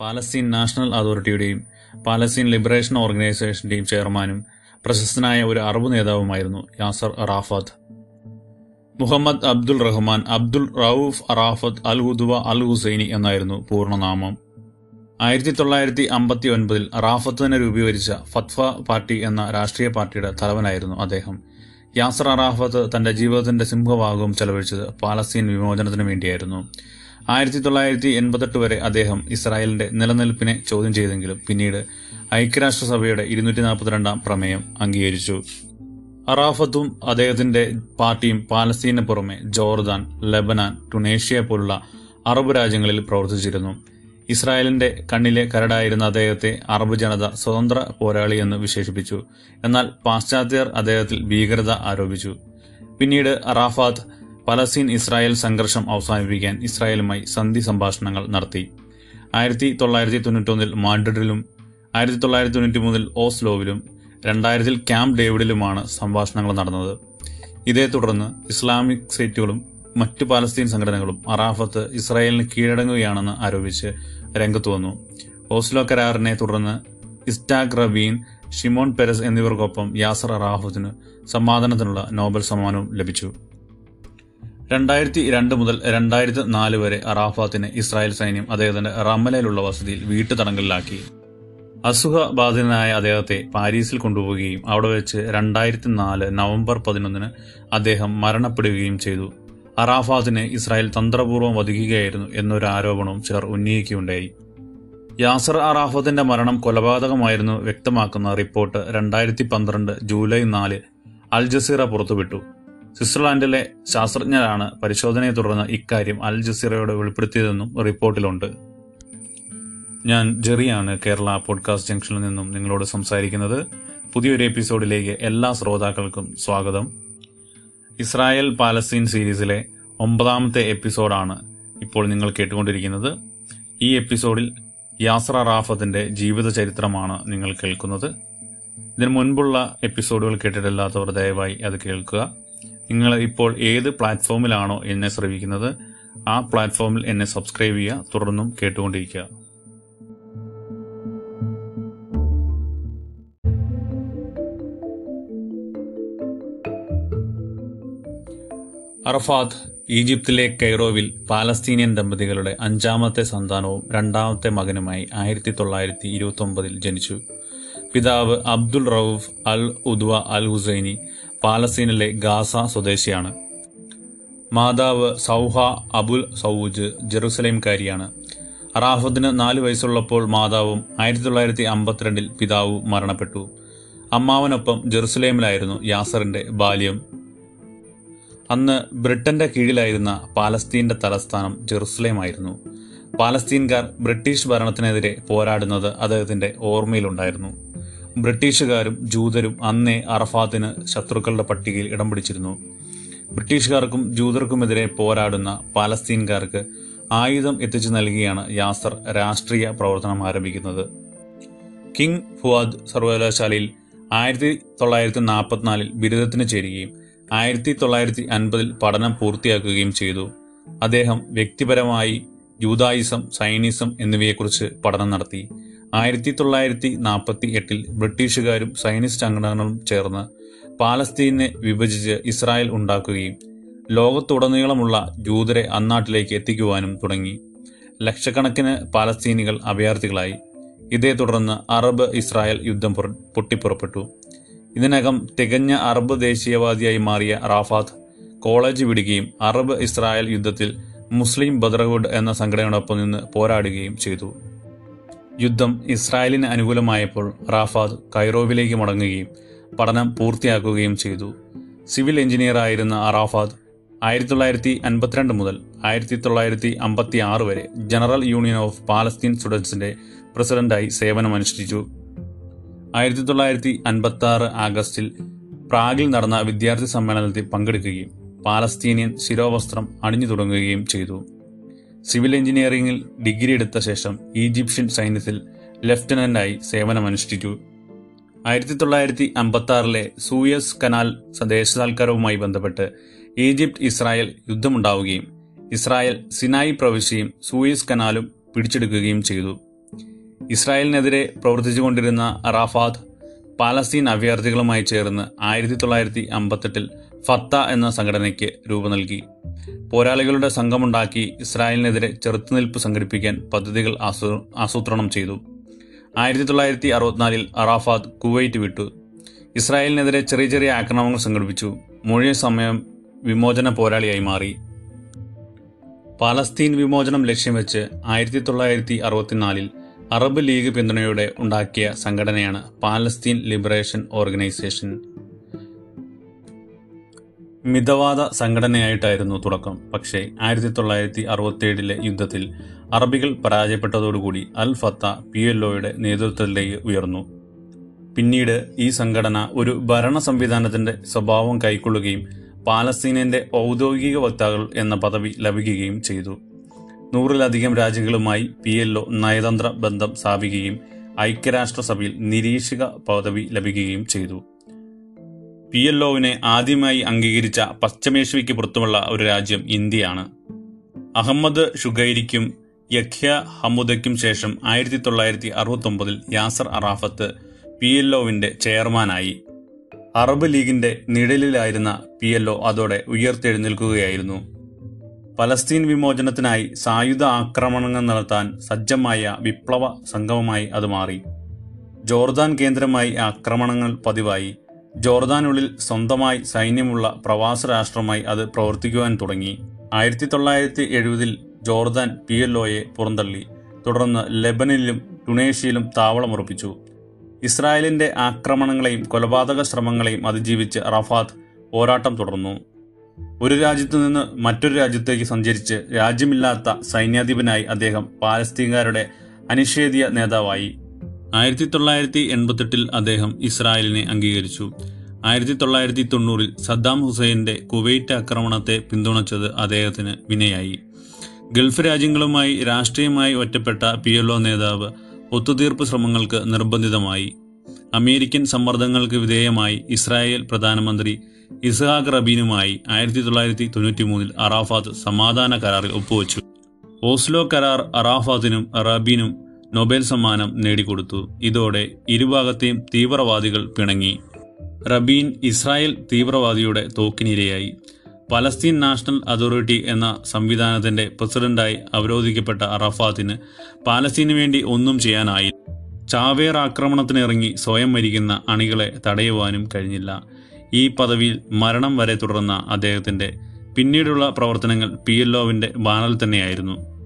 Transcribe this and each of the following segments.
Palestine national അതോറിറ്റിയുടെയും Palestine liberation ഓർഗനൈസേഷന്റെയും ചെയർമാനും പ്രശസ്തനായ ഒരു Arab നേതാവുമായിരുന്നു Yasser Arafat. Muhammad Abdul Rahman Abdul Rauf Arafat al Qudwa al Husseini എന്നായിരുന്നു പൂർണനാമം. ആയിരത്തി തൊള്ളായിരത്തി അമ്പത്തി ഒൻപതിൽ റാഫത്ത് തന്നെ രൂപീകരിച്ച ഫത്ഫ പാർട്ടി എന്ന രാഷ്ട്രീയ പാർട്ടിയുടെ തലവനായിരുന്നു അദ്ദേഹം. യാസർ അറാഫത്ത് തന്റെ ജീവിതത്തിന്റെ സിംഹഭാഗവും ചെലവഴിച്ചത് പാലസ്തീൻ വിമോചനത്തിനു വേണ്ടിയായിരുന്നു. ആയിരത്തി തൊള്ളായിരത്തി എൺപത്തെട്ട് വരെ അദ്ദേഹം ഇസ്രായേലിന്റെ നിലനിൽപ്പിനെ ചോദ്യം ചെയ്തെങ്കിലും പിന്നീട് ഐക്യരാഷ്ട്രസഭയുടെ ഇരുന്നൂറ്റി നാൽപ്പത്തിരണ്ടാം പ്രമേയം അംഗീകരിച്ചു. അറാഫത്തും അദ്ദേഹത്തിന്റെ പാർട്ടിയും പാലസ്തീനു പുറമെ ജോർദാൻ ലബനാൻ ടുണേഷ്യ പോലുള്ള അറബ് രാജ്യങ്ങളിൽ പ്രവർത്തിച്ചിരുന്നു. ഇസ്രായേലിന്റെ കണ്ണിലെ കരടായിരുന്ന അദ്ദേഹത്തെ അറബ് ജനത സ്വതന്ത്ര പോരാളി എന്ന് വിശേഷിപ്പിച്ചു. എന്നാൽ പാശ്ചാത്യർ അദ്ദേഹത്തിൽ ഭീകരത ആരോപിച്ചു. പിന്നീട് അറാഫാത്ത് പലസ്തീൻ ഇസ്രായേൽ സംഘർഷം അവസാനിപ്പിക്കാൻ ഇസ്രായേലുമായി സന്ധി സംഭാഷണങ്ങൾ നടത്തി. ആയിരത്തി തൊള്ളായിരത്തി തൊണ്ണൂറ്റൊന്നിൽ മാഡ്രിഡിലും ആയിരത്തി തൊള്ളായിരത്തി തൊണ്ണൂറ്റി മൂന്നിൽ ഓസ്ലോവിലും രണ്ടായിരത്തിൽ ക്യാമ്പ് ഡേവിഡിലുമാണ് സംഭാഷണങ്ങൾ നടന്നത്. ഇതേ തുടർന്ന് ഇസ്ലാമിക് സ്റ്റേറ്റുകളും മറ്റ് പാലസ്തീൻ സംഘടനകളും അറാഫത്ത് ഇസ്രായേലിന് കീഴടങ്ങുകയാണെന്ന് ആരോപിച്ച് രംഗത്തു വന്നു. ഓസ്ലോ കരാറിനെ തുടർന്ന് ഇസ്റ്റാഖ് റബീൻ ഷിമോൺ പെരസ് എന്നിവർക്കൊപ്പം യാസർ അറാഫത്തിന് സമാധാനത്തിനുള്ള നോബൽ സമ്മാനവും ലഭിച്ചു. രണ്ടായിരത്തി രണ്ട് മുതൽ രണ്ടായിരത്തി നാല് വരെ അറാഫാത്തിനെ ഇസ്രായേൽ സൈന്യം അദ്ദേഹത്തിന്റെ റമ്മലയിലുള്ള വസതിയിൽ വീട്ടുതടങ്കലിലാക്കി. അസുഖബാധിതനായ അദ്ദേഹത്തെ പാരീസിൽ കൊണ്ടുപോവുകയും അവിടെ വെച്ച് രണ്ടായിരത്തി നാല് നവംബർ പതിനൊന്നിന് അദ്ദേഹം മരണപ്പെടുകയും ചെയ്തു. അറാഫാത്തിനെ ഇസ്രായേൽ തന്ത്രപൂർവം വധിക്കുകയായിരുന്നു എന്നൊരു ആരോപണവും ചിലർ ഉന്നയിക്കുകയുണ്ടായി. യാസർ അറാഫത്തിന്റെ മരണം കൊലപാതകമായിരുന്നു വ്യക്തമാക്കുന്ന റിപ്പോർട്ട് രണ്ടായിരത്തി പന്ത്രണ്ട് ജൂലൈ നാല് അൽ ജസീറ പുറത്തുവിട്ടു. സ്വിറ്റ്സർലാൻഡിലെ ശാസ്ത്രജ്ഞരാണ് പരിശോധനയെ തുടർന്ന് ഇക്കാര്യം അൽ ജസീറയോട് വെളിപ്പെടുത്തിയതെന്നും റിപ്പോർട്ടിലുണ്ട്. ഞാൻ ജെറിയാണ് കേരള പോഡ്കാസ്റ്റ് ജംഗ്ഷനിൽ നിന്നും നിങ്ങളോട് സംസാരിക്കുന്നത്. പുതിയൊരു എപ്പിസോഡിലേക്ക് എല്ലാ ശ്രോതാക്കൾക്കും സ്വാഗതം. ഇസ്രായേൽ പാലസ്തീൻ സീരീസിലെ ഒമ്പതാമത്തെ എപ്പിസോഡാണ് ഇപ്പോൾ നിങ്ങൾ കേട്ടുകൊണ്ടിരിക്കുന്നത്. ഈ എപ്പിസോഡിൽ യാസ്ര റാഫത്തിന്റെ ജീവിത ചരിത്രമാണ് നിങ്ങൾ കേൾക്കുന്നത്. ഇതിനു മുൻപുള്ള എപ്പിസോഡുകൾ കേട്ടിട്ടില്ലാത്തവർ ദയവായി അത് കേൾക്കുക. നിങ്ങൾ ഇപ്പോൾ ഏത് പ്ലാറ്റ്ഫോമിലാണോ എന്നെ ശ്രവിക്കുന്നത് ആ പ്ലാറ്റ്ഫോമിൽ എന്നെ സബ്സ്ക്രൈബ് ചെയ്യുക തുടർന്നും കേട്ടുകൊണ്ടിരിക്കുക. അറഫാത്ത് ഈജിപ്തിലെ കൈറോവിൽ പാലസ്തീനിയൻ ദമ്പതികളുടെ അഞ്ചാമത്തെ സന്താനവും രണ്ടാമത്തെ മകനുമായി ആയിരത്തി തൊള്ളായിരത്തി ഇരുപത്തി ജനിച്ചു. പിതാവ് Abdul Rauf al Qudwa al Husseini പാലസ്തീനിലെ Gaza സ്വദേശിയാണ്. മാതാവ് സൗഹ അബുൽ സൗജ് ജെറുസലേംകാരിയാണ്. അറാഫത്തിന് നാല് വയസ്സുള്ളപ്പോൾ മാതാവും ആയിരത്തി തൊള്ളായിരത്തി അമ്പത്തിരണ്ടിൽ പിതാവും മരണപ്പെട്ടു. അമ്മാവനൊപ്പം ജെറുസലേമിലായിരുന്നു യാസറിന്റെ ബാല്യം. അന്ന് ബ്രിട്ടന്റെ കീഴിലായിരുന്ന പാലസ്തീന്റെ തലസ്ഥാനം ജെറുസലേമായിരുന്നു. പാലസ്തീൻകാർ ബ്രിട്ടീഷ് ഭരണത്തിനെതിരെ പോരാടുന്നത് അദ്ദേഹത്തിന്റെ ഓർമ്മയിലുണ്ടായിരുന്നു. ബ്രിട്ടീഷുകാരും ജൂതരും അന്നേ അറഫാത്തിന് ശത്രുക്കളുടെ പട്ടികയിൽ ഇടം പിടിച്ചിരുന്നു. ബ്രിട്ടീഷുകാർക്കും ജൂതർക്കുമെതിരെ പോരാടുന്ന പാലസ്തീൻകാർക്ക് ആയുധം എത്തിച്ചു നൽകിയാണ് യാസർ രാഷ്ട്രീയ പ്രവർത്തനം ആരംഭിക്കുന്നത്. കിങ് ഫുവാദ് സർവകലാശാലയിൽ ആയിരത്തി തൊള്ളായിരത്തി നാൽപ്പത്തിനാലിൽ ബിരുദത്തിന് ചേരുകയും ആയിരത്തി തൊള്ളായിരത്തി അൻപതിൽ പഠനം പൂർത്തിയാക്കുകയും ചെയ്തു. അദ്ദേഹം വ്യക്തിപരമായി ജൂതായിസം സൈനിസം എന്നിവയെക്കുറിച്ച് പഠനം നടത്തി. ആയിരത്തി തൊള്ളായിരത്തി നാൽപ്പത്തി എട്ടിൽ ബ്രിട്ടീഷുകാരും സൈനിസ്റ്റ് സംഘടനകളും ചേർന്ന് പാലസ്തീനെ വിഭജിച്ച് ഇസ്രായേൽ ഉണ്ടാക്കുകയും ലോകത്തുടനീളമുള്ള ജൂതരെ അന്നാട്ടിലേക്ക് എത്തിക്കുവാനും തുടങ്ങി. ലക്ഷക്കണക്കിന് പാലസ്തീനികൾ അഭയാർത്ഥികളായി. ഇതേ തുടർന്ന് അറബ് ഇസ്രായേൽ യുദ്ധം പൊട്ടിപ്പുറപ്പെട്ടു. ഇതിനകം തികഞ്ഞ അറബ് ദേശീയവാദിയായി മാറിയ റാഫാത്ത് കോളേജ് വിടുകയും അറബ് ഇസ്രായേൽ യുദ്ധത്തിൽ മുസ്ലിം ബദ്രഹുഡ് എന്ന സംഘടനയോടൊപ്പം നിന്ന് പോരാടുകയും ചെയ്തു. യുദ്ധം ഇസ്രായേലിന് അനുകൂലമായപ്പോൾ റാഫാദ് കൈറോവിലേക്ക് മടങ്ങുകയും പഠനം പൂർത്തിയാക്കുകയും ചെയ്തു. സിവിൽ എഞ്ചിനീയറായിരുന്ന റാഫാദ് ആയിരത്തി തൊള്ളായിരത്തി അൻപത്തിരണ്ട് മുതൽ ആയിരത്തി തൊള്ളായിരത്തി അമ്പത്തി ആറ് വരെ ജനറൽ യൂണിയൻ ഓഫ് പാലസ്തീൻ സ്റ്റുഡൻസിന്റെ പ്രസിഡന്റായി സേവനമനുഷ്ഠിച്ചു. ആയിരത്തി തൊള്ളായിരത്തി അൻപത്തി ആറ് ആഗസ്റ്റിൽ പ്രാഗിൽ നടന്ന വിദ്യാർത്ഥി സമ്മേളനത്തിൽ പങ്കെടുക്കുകയും പാലസ്തീനിയൻ ശിരോവസ്ത്രം അണിഞ്ഞു തുടങ്ങുകയും ചെയ്തു. സിവിൽ എഞ്ചിനീയറിംഗിൽ ഡിഗ്രി എടുത്ത ശേഷം ഈജിപ്ഷ്യൻ സൈന്യത്തിൽ ലഫ്റ്റനന്റായി സേവനമനുഷ്ഠിച്ചു. ആയിരത്തി തൊള്ളായിരത്തി അമ്പത്തി ആറിലെ സൂയസ് കനാൽ സ്വദേശസാൽക്കാരവുമായി ബന്ധപ്പെട്ട് ഈജിപ്ത് ഇസ്രായേൽ യുദ്ധമുണ്ടാവുകയും ഇസ്രായേൽ സിനായി പ്രവിശ്യയും സൂയസ് കനാലും പിടിച്ചെടുക്കുകയും ചെയ്തു. ഇസ്രായേലിനെതിരെ പ്രവർത്തിച്ചുകൊണ്ടിരുന്ന അറാഫാദ് പാലസ്തീൻ അഭയാർത്ഥികളുമായി ചേർന്ന് ആയിരത്തി തൊള്ളായിരത്തി അമ്പത്തെട്ടിൽ ഫത്ത എന്ന സംഘടനയ്ക്ക് രൂപം നൽകി. പോരാളികളുടെ സംഘമുണ്ടാക്കി ഇസ്രായേലിനെതിരെ ചെറുത്തുനിൽപ്പ് സംഘടിപ്പിക്കാൻ പദ്ധതികൾ ആസൂ- ആസൂത്രണം ചെയ്തു. ആയിരത്തി തൊള്ളായിരത്തി അറുപത്തിനാലിൽ അറാഫാദ് കുവൈറ്റ് വിട്ടു. ഇസ്രായേലിനെതിരെ ചെറിയ ചെറിയ ആക്രമണങ്ങൾ സംഘടിപ്പിച്ചു. മുഴുവൻ സമയം വിമോചന പോരാളിയായി മാറി. പാലസ്തീൻ വിമോചനം ലക്ഷ്യം വെച്ച് ആയിരത്തി തൊള്ളായിരത്തി അറുപത്തിനാലിൽ അറബ് ലീഗ് പിന്തുണയോടെ ഉണ്ടാക്കിയ സംഘടനയാണ് പാലസ്തീൻ ലിബറേഷൻ ഓർഗനൈസേഷൻ. മിതവാദ സംഘടനയായിട്ടായിരുന്നു തുടക്കം. പക്ഷേ ആയിരത്തി തൊള്ളായിരത്തി അറുപത്തിയേഴിലെ യുദ്ധത്തിൽ അറബികൾ പരാജയപ്പെട്ടതോടുകൂടി അൽ ഫത്ത പി എൽ ഒയുടെ നേതൃത്വത്തിലേക്ക് ഉയർന്നു. പിന്നീട് ഈ സംഘടന ഒരു ഭരണ സംവിധാനത്തിന്റെ സ്വഭാവം കൈക്കൊള്ളുകയും പാലസ്തീനിന്റെ ഔദ്യോഗിക വക്താക്കൾ എന്ന പദവി ലഭിക്കുകയും ചെയ്തു. നൂറിലധികം രാജ്യങ്ങളുമായി പി എൽ ഒ നയതന്ത്ര ബന്ധം സ്ഥാപിക്കുകയും ഐക്യരാഷ്ട്രസഭയിൽ നിരീക്ഷക പദവി ലഭിക്കുകയും ചെയ്തു. പി എൽ ഒവിനെ ആദ്യമായി അംഗീകരിച്ച പശ്ചിമേഷ്യയ്ക്ക് പുറത്തുമുള്ള ഒരു രാജ്യം ഇന്ത്യയാണ്. അഹമ്മദ് ഷുഗൈരിക്കും യഖ്യ ഹമുദയ്ക്കും ശേഷം ആയിരത്തി തൊള്ളായിരത്തി അറുപത്തി ഒമ്പതിൽ യാസർ അറാഫത്ത് പി എൽ ഒവിന്റെ ചെയർമാനായി. അറബ് ലീഗിന്റെ നിഴലിലായിരുന്ന പി എൽ ഒ അതോടെ ഉയർത്തെഴുന്നേൽക്കുകയായിരുന്നു. പലസ്തീൻ വിമോചനത്തിനായി സായുധ ആക്രമണങ്ങൾ നടത്താൻ സജ്ജമായ വിപ്ലവ സംഗമമായി അത് മാറി. ജോർദാൻ കേന്ദ്രമായി ആക്രമണങ്ങൾ പതിവായി. ജോർദാനുള്ളിൽ സ്വന്തമായി സൈന്യമുള്ള പ്രവാസ രാഷ്ട്രമായി അത് പ്രവർത്തിക്കുവാൻ തുടങ്ങി. ആയിരത്തി തൊള്ളായിരത്തി എഴുപതിൽ ജോർദാൻ പി എൽ ഒയെ പുറന്തള്ളി. തുടർന്ന് ലെബനിലും ടുണേഷ്യയിലും താവളമുറപ്പിച്ചു ഇസ്രായേലിന്റെ ആക്രമണങ്ങളെയും കൊലപാതക ശ്രമങ്ങളെയും അതിജീവിച്ച് റഫാത്ത് പോരാട്ടം തുടർന്നു. ഒരു രാജ്യത്തു നിന്ന് മറ്റൊരു രാജ്യത്തേക്ക് സഞ്ചരിച്ച് രാജ്യമില്ലാത്ത സൈന്യാധിപനായി അദ്ദേഹം പാലസ്തീൻകാരുടെ അനിഷേധ്യ നേതാവായി. ആയിരത്തി തൊള്ളായിരത്തി എൺപത്തെട്ടിൽ അദ്ദേഹം ഇസ്രായേലിനെ അംഗീകരിച്ചു. ആയിരത്തി തൊള്ളായിരത്തി തൊണ്ണൂറിൽ സദ്ദാം ഹുസൈന്റെ കുവൈറ്റ് ആക്രമണത്തെ പിന്തുണച്ചത് അദ്ദേഹത്തിന് വിനയായി. ഗൾഫ് രാജ്യങ്ങളുമായി രാഷ്ട്രീയമായി ഒറ്റപ്പെട്ട പി എൽ നേതാവ് ഒത്തുതീർപ്പ് ശ്രമങ്ങൾക്ക് നിർബന്ധിതമായി. അമേരിക്കൻ സമ്മർദ്ദങ്ങൾക്ക് വിധേയമായി ഇസ്രായേൽ പ്രധാനമന്ത്രി ഇസ്ഹാഖ് റബീനുമായി ആയിരത്തി തൊള്ളായിരത്തി തൊണ്ണൂറ്റി മൂന്നിൽ അറാഫാത്ത് സമാധാന കരാറിൽ ഒപ്പുവച്ചു. ഓസ്ലോ കരാർ അറാഫാത്തിനും റബീനും നൊബേൽ സമ്മാനം നേടിക്കൊടുത്തു. ഇതോടെ ഇരുഭാഗത്തെയും തീവ്രവാദികൾ പിണങ്ങി. റബീൻ ഇസ്രായേൽ തീവ്രവാദിയുടെ തോക്കിനിരയായി. പലസ്തീൻ നാഷണൽ അതോറിറ്റി എന്ന സംവിധാനത്തിന്റെ പ്രസിഡന്റായി അവരോധിക്കപ്പെട്ട അറഫാത്തിന് പാലസ്തീനു വേണ്ടി ഒന്നും ചെയ്യാനായി. ചാവേർ ആക്രമണത്തിനിറങ്ങി സ്വയം മരിക്കുന്ന അണികളെ തടയുവാനും കഴിഞ്ഞില്ല. ഈ പദവിയിൽ മരണം വരെ തുടർന്ന അദ്ദേഹത്തിന്റെ പിന്നീടുള്ള പ്രവർത്തനങ്ങൾ പി എൽ ബാനൽ തന്നെയായിരുന്നു.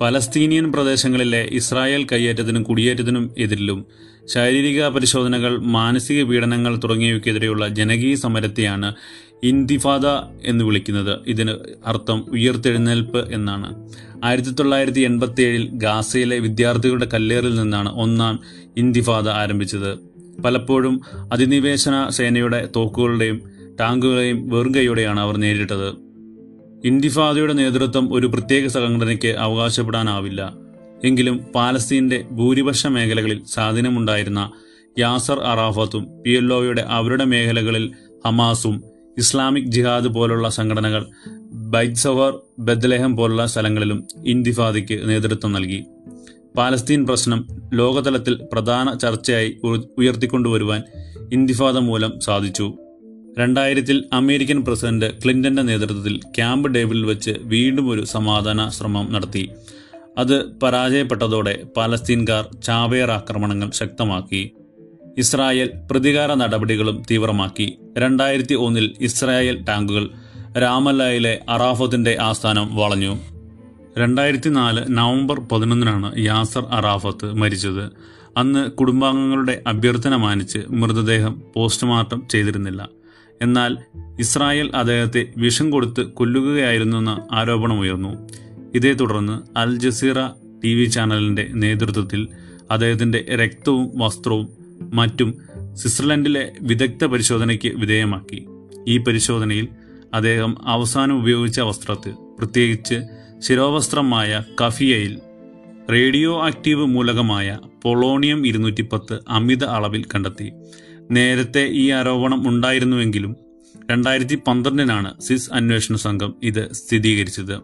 പലസ്തീനിയൻ പ്രദേശങ്ങളിലെ ഇസ്രായേൽ കയ്യേറ്റത്തിനും കുടിയേറ്റത്തിനും എതിരിലും ശാരീരിക പരിശോധനകൾ മാനസിക പീഡനങ്ങൾ തുടങ്ങിയവയ്ക്കെതിരെയുള്ള ജനകീയ സമരത്തെയാണ് ഇന്തിഫാദ എന്ന് വിളിക്കുന്നത്. ഇതിന് അർത്ഥം ഉയർത്തെഴുന്നേൽപ്പ് എന്നാണ്. ആയിരത്തി തൊള്ളായിരത്തി എൺപത്തി ഏഴിൽ ഗാസയിലെ വിദ്യാർത്ഥികളുടെ കല്ലേറിൽ നിന്നാണ് ഒന്നാം ഇന്തിഫാദ ആരംഭിച്ചത്. പലപ്പോഴും അധിനിവേശന സേനയുടെ തോക്കുകളുടെയും ടാങ്കുകളെയും വെറുങ്കയോടെയാണ് അവർ നേരിട്ടത്. ഇന്തിഫാദയുടെ നേതൃത്വം ഒരു പ്രത്യേക സംഘടനയ്ക്ക് അവകാശപ്പെടാനാവില്ല. എങ്കിലും പാലസ്തീന്റെ ഭൂരിപക്ഷ മേഖലകളിൽ സ്വാധീനമുണ്ടായിരുന്ന യാസർ അറാഫത്തും പി എൽഒയുടെ അവരുടെ മേഖലകളിൽ ഹമാസും ഇസ്ലാമിക് ജിഹാദ് പോലുള്ള സംഘടനകൾ ബൈറ്റ്സവർ ബദ്ലേഹം പോലുള്ള സ്ഥലങ്ങളിലും ഇന്തിഫാദയ്ക്ക് നേതൃത്വം നൽകി. പാലസ്തീൻ പ്രശ്നം ലോകതലത്തിൽ പ്രധാന ചർച്ചയായി ഉയർത്തിക്കൊണ്ടുവരുവാൻ ഇന്തിഫാദ മൂലം സാധിച്ചു. രണ്ടായിരത്തിൽ അമേരിക്കൻ പ്രസിഡന്റ് ക്ലിന്റന്റെ നേതൃത്വത്തിൽ ക്യാമ്പ് ഡേവിഡിൽ വെച്ച് വീണ്ടും ഒരു സമാധാന ശ്രമം നടത്തി. അത് പരാജയപ്പെട്ടതോടെ പാലസ്തീൻകാർ ചാവേർ ആക്രമണങ്ങൾ ശക്തമാക്കി. ഇസ്രായേൽ പ്രതികാര നടപടികളും തീവ്രമാക്കി. രണ്ടായിരത്തി ഒന്നിൽ ഇസ്രായേൽ ടാങ്കുകൾ രാമല്ലയിലെ അറാഫത്തിന്റെ ആസ്ഥാനം വളഞ്ഞു. രണ്ടായിരത്തി നാല് നവംബർ പതിനൊന്നിനാണ് യാസർ അറാഫത്ത് മരിച്ചത്. അന്ന് കുടുംബാംഗങ്ങളുടെ അഭ്യർത്ഥന മാനിച്ച് മൃതദേഹം പോസ്റ്റ്മോർട്ടം ചെയ്തിരുന്നില്ല. എന്നാൽ ഇസ്രായേൽ അദ്ദേഹത്തെ വിഷം കൊടുത്ത് കൊല്ലുകയായിരുന്നെന്ന ആരോപണമുയർന്നു ഇതേ തുടർന്ന് അൽ ജസീറ ടി വി ചാനലിന്റെ നേതൃത്വത്തിൽ അദ്ദേഹത്തിന്റെ രക്തവും വസ്ത്രവും മറ്റും സ്വിറ്റ്സർലൻഡിലെ വിദഗ്ധ പരിശോധനയ്ക്ക് വിധേയമാക്കി. ഈ പരിശോധനയിൽ അദ്ദേഹം അവസാനം ഉപയോഗിച്ച വസ്ത്രത്തിൽ പ്രത്യേകിച്ച് ശിരോവസ്ത്രമായ കഫിയയിൽ റേഡിയോ ആക്റ്റീവ് മൂലകമായ പൊളോണിയം ഇരുന്നൂറ്റി പത്ത് അമിത അളവിൽ കണ്ടെത്തി. നേരത്തെ ഈ ആരോപണം ഉണ്ടായിരുന്നുവെങ്കിലും രണ്ടായിരത്തി പന്ത്രണ്ടിനാണ് സിസ് അന്വേഷണ സംഘം ഇത് സ്ഥിരീകരിച്ചത്.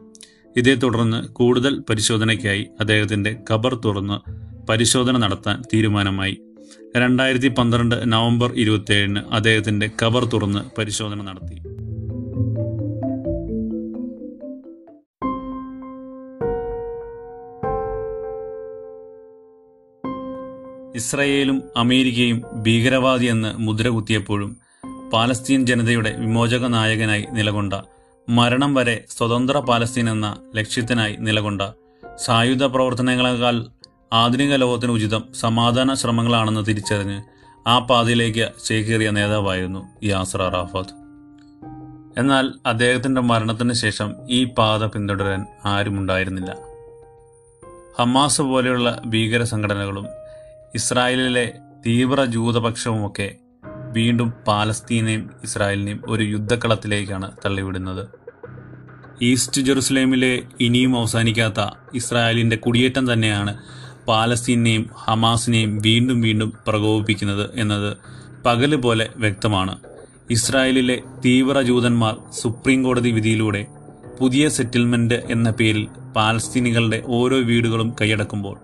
ഇതേ തുടർന്ന് കൂടുതൽ പരിശോധനയ്ക്കായി അദ്ദേഹത്തിന്റെ ഖബർ തുറന്ന് പരിശോധന നടത്താൻ തീരുമാനമായി. രണ്ടായിരത്തി പന്ത്രണ്ട് നവംബർ ഇരുപത്തിയേഴിന് അദ്ദേഹത്തിന്റെ ഖബർ തുറന്ന് പരിശോധന നടത്തി. ഇസ്രയേലും അമേരിക്കയും ഭീകരവാദി എന്ന് മുദ്രകുത്തിയപ്പോഴും പാലസ്തീൻ ജനതയുടെ വിമോചക നായകനായി നിലകൊണ്ട മരണം വരെ സ്വതന്ത്ര പാലസ്തീൻ എന്ന ലക്ഷ്യത്തിനായി നിലകൊണ്ട സായുധ പ്രവർത്തനങ്ങളെക്കാൾ ആധുനിക ലോകത്തിന് ഉചിതം സമാധാന ശ്രമങ്ങളാണെന്ന് തിരിച്ചറിഞ്ഞ് ആ പാതയിലേക്ക് ചേക്കേറിയ നേതാവായിരുന്നു യാസർ അറാഫത്ത്. എന്നാൽ അദ്ദേഹത്തിന്റെ മരണത്തിന് ശേഷം ഈ പാത പിന്തുടരാൻ ആരുമുണ്ടായിരുന്നില്ല. ഹമാസ് പോലെയുള്ള ഭീകര സംഘടനകളും ഇസ്രായേലിലെ തീവ്ര ജൂതപക്ഷവുമൊക്കെ വീണ്ടും പാലസ്തീനെയും ഇസ്രായേലിനെയും ഒരു യുദ്ധക്കളത്തിലേക്കാണ് തള്ളിവിടുന്നത്. ഈസ്റ്റ് ജെറുസലേമിലെ ഇനിയും അവസാനിക്കാത്ത ഇസ്രായേലിന്റെ കുടിയേറ്റം തന്നെയാണ് പാലസ്തീനെയും ഹമാസിനെയും വീണ്ടും വീണ്ടും പ്രകോപിപ്പിക്കുന്നത് എന്നത് പകൽ പോലെ വ്യക്തമാണ്. ഇസ്രായേലിലെ തീവ്ര ജൂതന്മാർ സുപ്രീം കോടതി വിധിയിലൂടെ പുതിയ സെറ്റിൽമെന്റ് എന്ന പേരിൽ പാലസ്തീനികളുടെ ഓരോ വീടുകളും കൈയടക്കുമ്പോൾ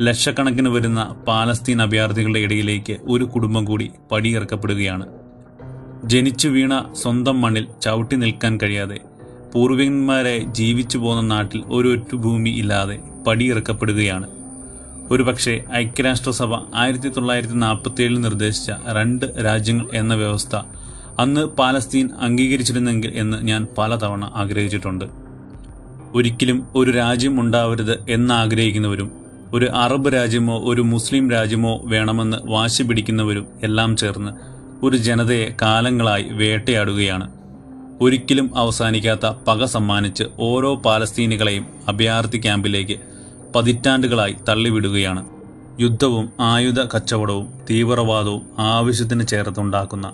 ലക്ഷക്കണക്കിന് വരുന്ന പാലസ്തീൻ അഭയാർത്ഥികളുടെ ഇടയിലേക്ക് ഒരു കുടുംബം കൂടി പടിയിറക്കപ്പെടുകയാണ്. ജനിച്ചു വീണ സ്വന്തം മണ്ണിൽ ചവിട്ടി നിൽക്കാൻ കഴിയാതെ പൂർവികന്മാരെ ജീവിച്ചു പോകുന്ന നാട്ടിൽ ഒരു ഭൂമി ഇല്ലാതെ പടിയിറക്കപ്പെടുകയാണ്. ഒരുപക്ഷെ ഐക്യരാഷ്ട്രസഭ ആയിരത്തി തൊള്ളായിരത്തി നാൽപ്പത്തി ഏഴിൽ നിർദ്ദേശിച്ച രണ്ട് രാജ്യങ്ങൾ എന്ന വ്യവസ്ഥ അന്ന് പാലസ്തീൻ അംഗീകരിച്ചിരുന്നെങ്കിൽ എന്ന് ഞാൻ പലതവണ ആഗ്രഹിച്ചിട്ടുണ്ട്. ഒരിക്കലും ഒരു രാജ്യം ഉണ്ടാവരുത് എന്നാഗ്രഹിക്കുന്നവരും ഒരു അറബ് രാജ്യമോ ഒരു മുസ്ലിം രാജ്യമോ വേണമെന്ന് വാശി പിടിക്കുന്നവരും എല്ലാം ചേർന്ന് ഒരു ജനതയെ കാലങ്ങളായി വേട്ടയാടുകയാണ്. ഒരിക്കലും അവസാനിക്കാത്ത പക സമ്മാനിച്ച് ഓരോ പാലസ്തീനികളെയും അഭയാർത്ഥി ക്യാമ്പിലേക്ക് പതിറ്റാണ്ടുകളായി തള്ളിവിടുകയാണ്. യുദ്ധവും ആയുധ കച്ചവടവും തീവ്രവാദവും ആവശ്യത്തിന് ചേർത്തുണ്ടാക്കുന്ന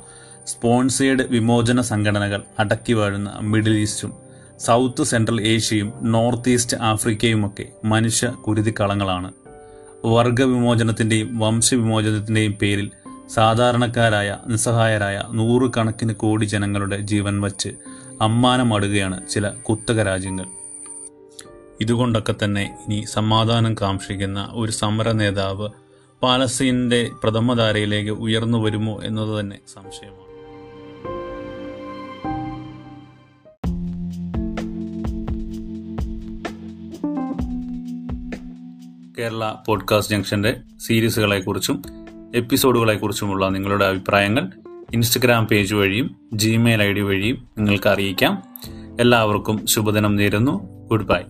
സ്പോൺസേഡ് വിമോചന സംഘടനകൾ അടക്കി വാഴുന്ന മിഡിൽ ഈസ്റ്റും സൗത്ത് സെൻട്രൽ ഏഷ്യയും നോർത്ത് ഈസ്റ്റ് ആഫ്രിക്കയുമൊക്കെ മനുഷ്യ കുരുതിക്കളങ്ങളാണ്. വർഗവിമോചനത്തിന്റെയും വംശവിമോചനത്തിന്റെയും പേരിൽ സാധാരണക്കാരായ നിസ്സഹായരായ നൂറുകണക്കിന് കോടി ജനങ്ങളുടെ ജീവൻ വച്ച് അമ്മാനമാടുകയാണ് ചില കുത്തക രാജ്യങ്ങൾ ഇതുകൊണ്ടൊക്കെ തന്നെ ഇനി സമാധാനം കാക്ഷിക്കുന്ന ഒരു സമര നേതാവ് പാലസ്തീനിന്റെ പ്രഥമധാരയിലേക്ക് ഉയർന്നു വരുമോ എന്നത് തന്നെ സംശയമാണ്. കേരള പോഡ്കാസ്റ്റ് ജംഗ്ഷന്റെ സീരീസുകളെക്കുറിച്ചും എപ്പിസോഡുകളെക്കുറിച്ചുമുള്ള നിങ്ങളുടെ അഭിപ്രായങ്ങൾ ഇൻസ്റ്റഗ്രാം പേജ് വഴിയും ജിമെയിൽ ഐ ഡി വഴിയും നിങ്ങൾക്ക് അറിയിക്കാം. എല്ലാവർക്കും ശുഭദിനം നേരുന്നു. Good bye.